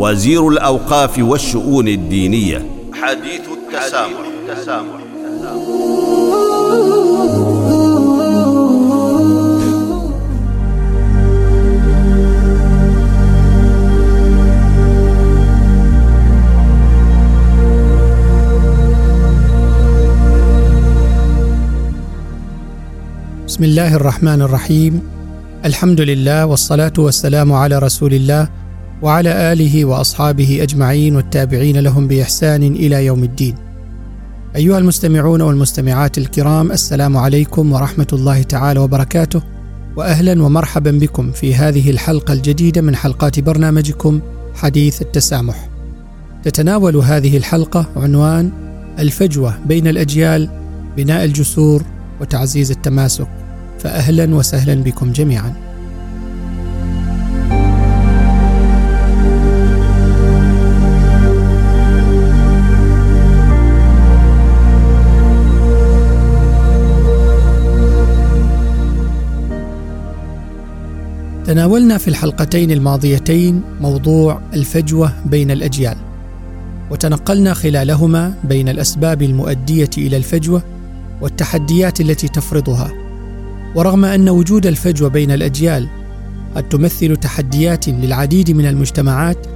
وزير الأوقاف والشؤون الدينية. حديث التسامح, التسامح. بسم الله الرحمن الرحيم. الحمد لله والصلاة والسلام على رسول الله وعلى آله وأصحابه أجمعين والتابعين لهم بإحسان إلى يوم الدين. أيها المستمعون والمستمعات الكرام السلام عليكم ورحمة الله تعالى وبركاته واهلا ومرحبا بكم في هذه الحلقة الجديدة من حلقات برنامجكم حديث التسامح. تتناول هذه الحلقة عنوان الفجوة بين الأجيال بناء الجسور وتعزيز التماسك فاهلا وسهلا بكم جميعا. تناولنا في الحلقتين الماضيتين موضوع الفجوة بين الأجيال وتنقلنا خلالهما بين الأسباب المؤدية إلى الفجوة والتحديات التي تفرضها. ورغم أن وجود الفجوة بين الأجيال قد تمثل تحديات للعديد من المجتمعات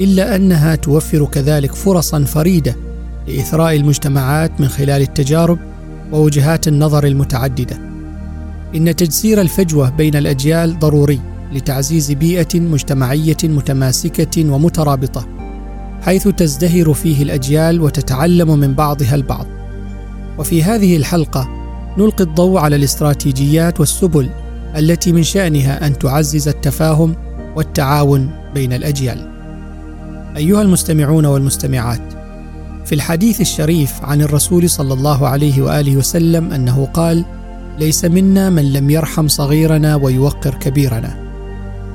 إلا أنها توفر كذلك فرصا فريدة لإثراء المجتمعات من خلال التجارب ووجهات النظر المتعددة. إن تجسير الفجوة بين الأجيال ضروري. لتعزيز بيئة مجتمعية متماسكة ومترابطة حيث تزدهر فيه الأجيال وتتعلم من بعضها البعض. وفي هذه الحلقة نلقي الضوء على الاستراتيجيات والسبل التي من شأنها أن تعزز التفاهم والتعاون بين الأجيال. أيها المستمعون والمستمعات في الحديث الشريف عن الرسول صلى الله عليه وآله وسلم أنه قال ليس منا من لم يرحم صغيرنا ويوقر كبيرنا.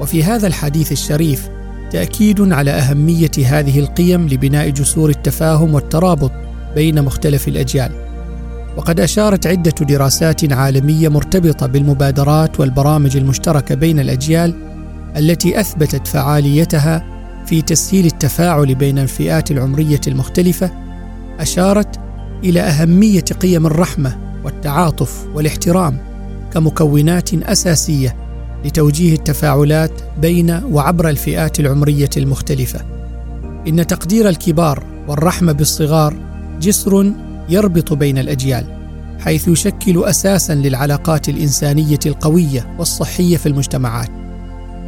وفي هذا الحديث الشريف تأكيد على أهمية هذه القيم لبناء جسور التفاهم والترابط بين مختلف الأجيال. وقد أشارت عدة دراسات عالمية مرتبطة بالمبادرات والبرامج المشتركة بين الأجيال التي أثبتت فعاليتها في تسهيل التفاعل بين الفئات العمرية المختلفة أشارت إلى أهمية قيم الرحمة والتعاطف والاحترام كمكونات أساسية لتوجيه التفاعلات بين وعبر الفئات العمرية المختلفة. إن تقدير الكبار والرحمة بالصغار جسر يربط بين الأجيال حيث يشكل أساسا للعلاقات الإنسانية القوية والصحية في المجتمعات.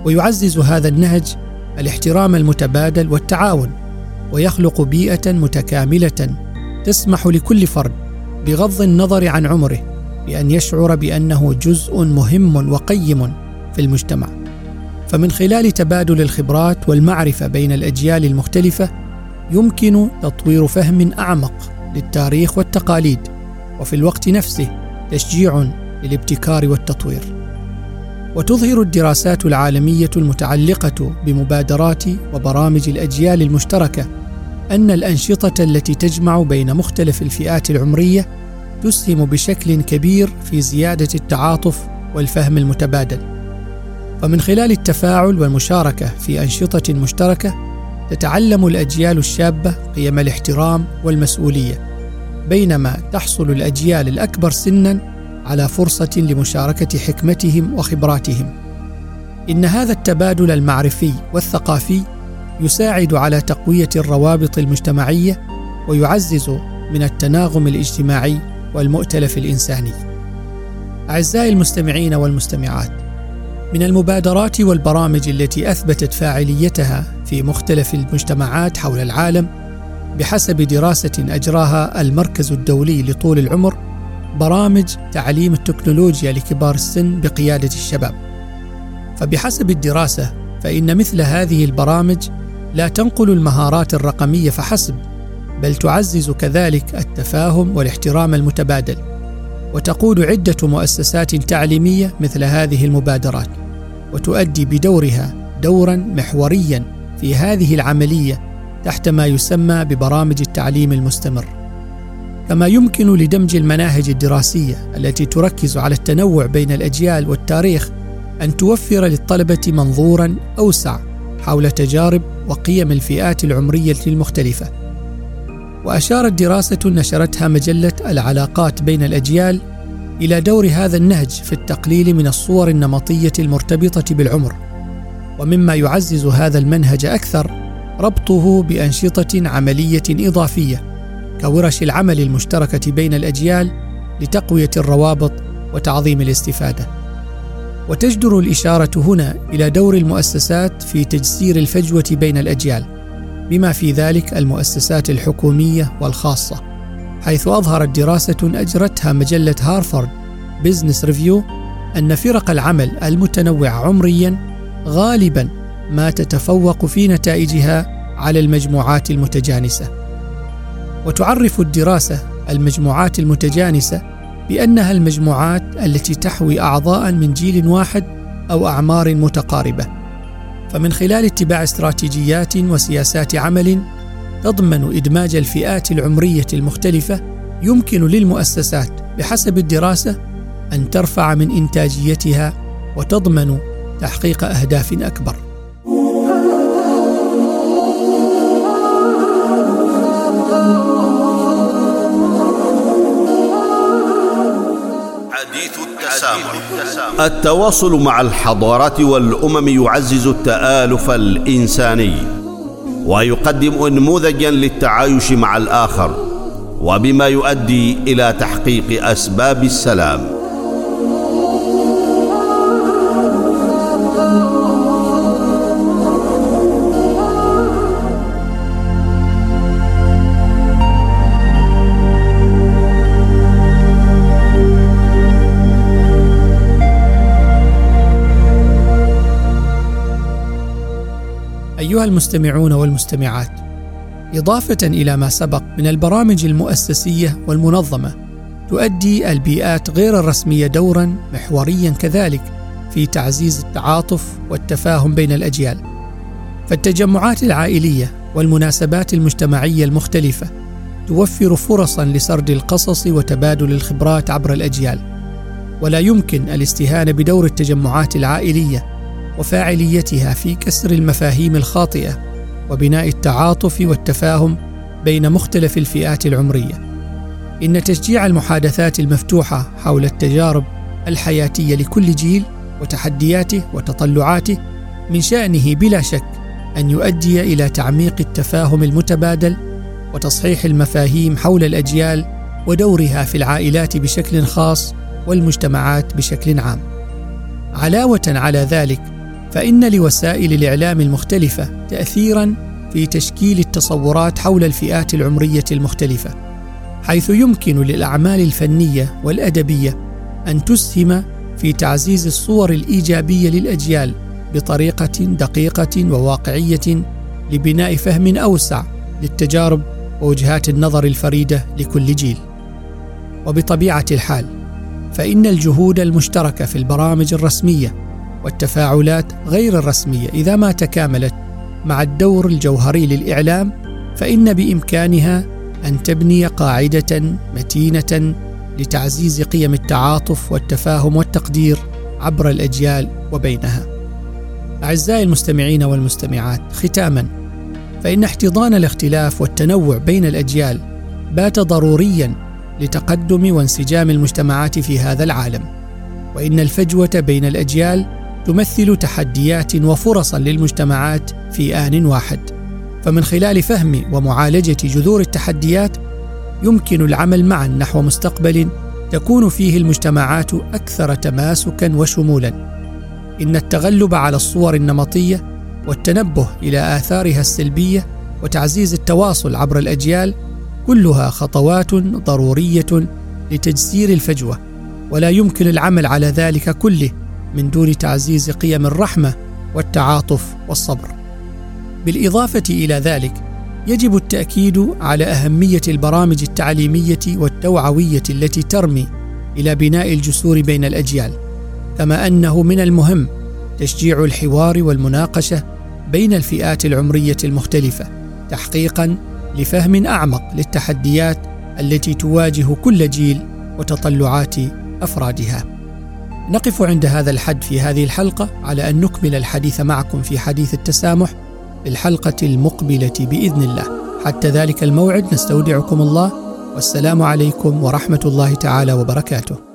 ويعزز هذا النهج الاحترام المتبادل والتعاون ويخلق بيئة متكاملة تسمح لكل فرد بغض النظر عن عمره بأن يشعر بأنه جزء مهم وقيم في المجتمع. فمن خلال تبادل الخبرات والمعرفة بين الأجيال المختلفة يمكن تطوير فهم أعمق للتاريخ والتقاليد وفي الوقت نفسه تشجيع للابتكار والتطوير. وتظهر الدراسات العالمية المتعلقة بمبادرات وبرامج الأجيال المشتركة أن الأنشطة التي تجمع بين مختلف الفئات العمرية تسهم بشكل كبير في زيادة التعاطف والفهم المتبادل. فمن خلال التفاعل والمشاركة في أنشطة مشتركة تتعلم الأجيال الشابة قيم الاحترام والمسؤولية بينما تحصل الأجيال الأكبر سنا على فرصة لمشاركة حكمتهم وخبراتهم إن هذا التبادل المعرفي والثقافي يساعد على تقوية الروابط المجتمعية ويعزز من التناغم الاجتماعي والمؤتلف الإنساني. أعزائي المستمعين والمستمعات، من المبادرات والبرامج التي أثبتت فاعليتها في مختلف المجتمعات حول العالم بحسب دراسة أجراها المركز الدولي لطول العمر برامج تعليم التكنولوجيا لكبار السن بقيادة الشباب. فبحسب الدراسة فإن مثل هذه البرامج لا تنقل المهارات الرقمية فحسب بل تعزز كذلك التفاهم والاحترام المتبادل وتقود عدة مؤسسات تعليمية مثل هذه المبادرات وتؤدي بدورها دورا محوريا في هذه العملية تحت ما يسمى ببرامج التعليم المستمر. كما يمكن لدمج المناهج الدراسية التي تركز على التنوع بين الأجيال والتاريخ أن توفر للطلبة منظورا أوسع حول تجارب وقيم الفئات العمرية المختلفة. وأشارت دراسة نشرتها مجلة العلاقات بين الأجيال إلى دور هذا النهج في التقليل من الصور النمطية المرتبطة بالعمر. ومما يعزز هذا المنهج أكثر ربطه بأنشطة عملية إضافية كورش العمل المشتركة بين الأجيال لتقوية الروابط وتعظيم الاستفادة. وتجدر الإشارة هنا إلى دور المؤسسات في تجسير الفجوة بين الأجيال بما في ذلك المؤسسات الحكومية والخاصة. حيث أظهرت دراسة أجرتها مجلة هارفارد بزنس ريفيو أن فرق العمل المتنوعه عمريا غالبا ما تتفوق في نتائجها على المجموعات المتجانسة. وتعرف الدراسة المجموعات المتجانسة بأنها المجموعات التي تحوي أعضاء من جيل واحد أو أعمار متقاربة. فمن خلال اتباع استراتيجيات وسياسات عمل تضمن إدماج الفئات العمرية المختلفة يمكن للمؤسسات بحسب الدراسة أن ترفع من إنتاجيتها وتضمن تحقيق أهداف أكبر. التواصل مع الحضارات والأمم يعزز التآلف الإنساني. ويقدم نموذجا للتعايش مع الآخر وبما يؤدي إلى تحقيق أسباب السلام. أيها المستمعون والمستمعات إضافة إلى ما سبق من البرامج المؤسسية والمنظمة تؤدي البيئات غير الرسمية دورا محوريا كذلك في تعزيز التعاطف والتفاهم بين الأجيال. فالتجمعات العائلية والمناسبات المجتمعية المختلفة توفر فرصا لسرد القصص وتبادل الخبرات عبر الأجيال. ولا يمكن الاستهانة بدور التجمعات العائلية وفاعليتها في كسر المفاهيم الخاطئة وبناء التعاطف والتفاهم بين مختلف الفئات العمرية. إن تشجيع المحادثات المفتوحة حول التجارب الحياتية لكل جيل وتحدياته وتطلعاته من شأنه بلا شك أن يؤدي إلى تعميق التفاهم المتبادل وتصحيح المفاهيم حول الأجيال ودورها في العائلات بشكل خاص والمجتمعات بشكل عام. علاوة على ذلك فإن لوسائل الإعلام المختلفة تأثيرا في تشكيل التصورات حول الفئات العمرية المختلفة، حيث يمكن للأعمال الفنية والأدبية أن تسهم في تعزيز الصور الإيجابية للأجيال بطريقة دقيقة وواقعية لبناء فهم أوسع للتجارب ووجهات النظر الفريدة لكل جيل. وبطبيعة الحال، فإن الجهود المشتركة في البرامج الرسمية والتفاعلات غير الرسمية إذا ما تكاملت مع الدور الجوهري للإعلام فإن بإمكانها أن تبني قاعدة متينة لتعزيز قيم التعاطف والتفاهم والتقدير عبر الأجيال وبينها. أعزائي المستمعين والمستمعات ختاما فإن احتضان الاختلاف والتنوع بين الأجيال بات ضروريا لتقدم وانسجام المجتمعات في هذا العالم وإن الفجوة بين الأجيال تمثل تحديات وفرصا للمجتمعات في آن واحد. فمن خلال فهم ومعالجة جذور التحديات يمكن العمل معا نحو مستقبل تكون فيه المجتمعات أكثر تماسكا وشمولا. إن التغلب على الصور النمطية والتنبه إلى آثارها السلبية وتعزيز التواصل عبر الأجيال كلها خطوات ضرورية لتجسير الفجوة ولا يمكن العمل على ذلك كله من دون تعزيز قيم الرحمة والتعاطف والصبر. بالإضافة إلى ذلك يجب التأكيد على أهمية البرامج التعليمية والتوعوية التي ترمي إلى بناء الجسور بين الأجيال كما أنه من المهم تشجيع الحوار والمناقشة بين الفئات العمرية المختلفة تحقيقا لفهم أعمق للتحديات التي تواجه كل جيل وتطلعات أفرادها. نقف عند هذا الحد في هذه الحلقة على أن نكمل الحديث معكم في حديث التسامح في الحلقة المقبلة بإذن الله. حتى ذلك الموعد نستودعكم الله. والسلام عليكم ورحمة الله تعالى وبركاته.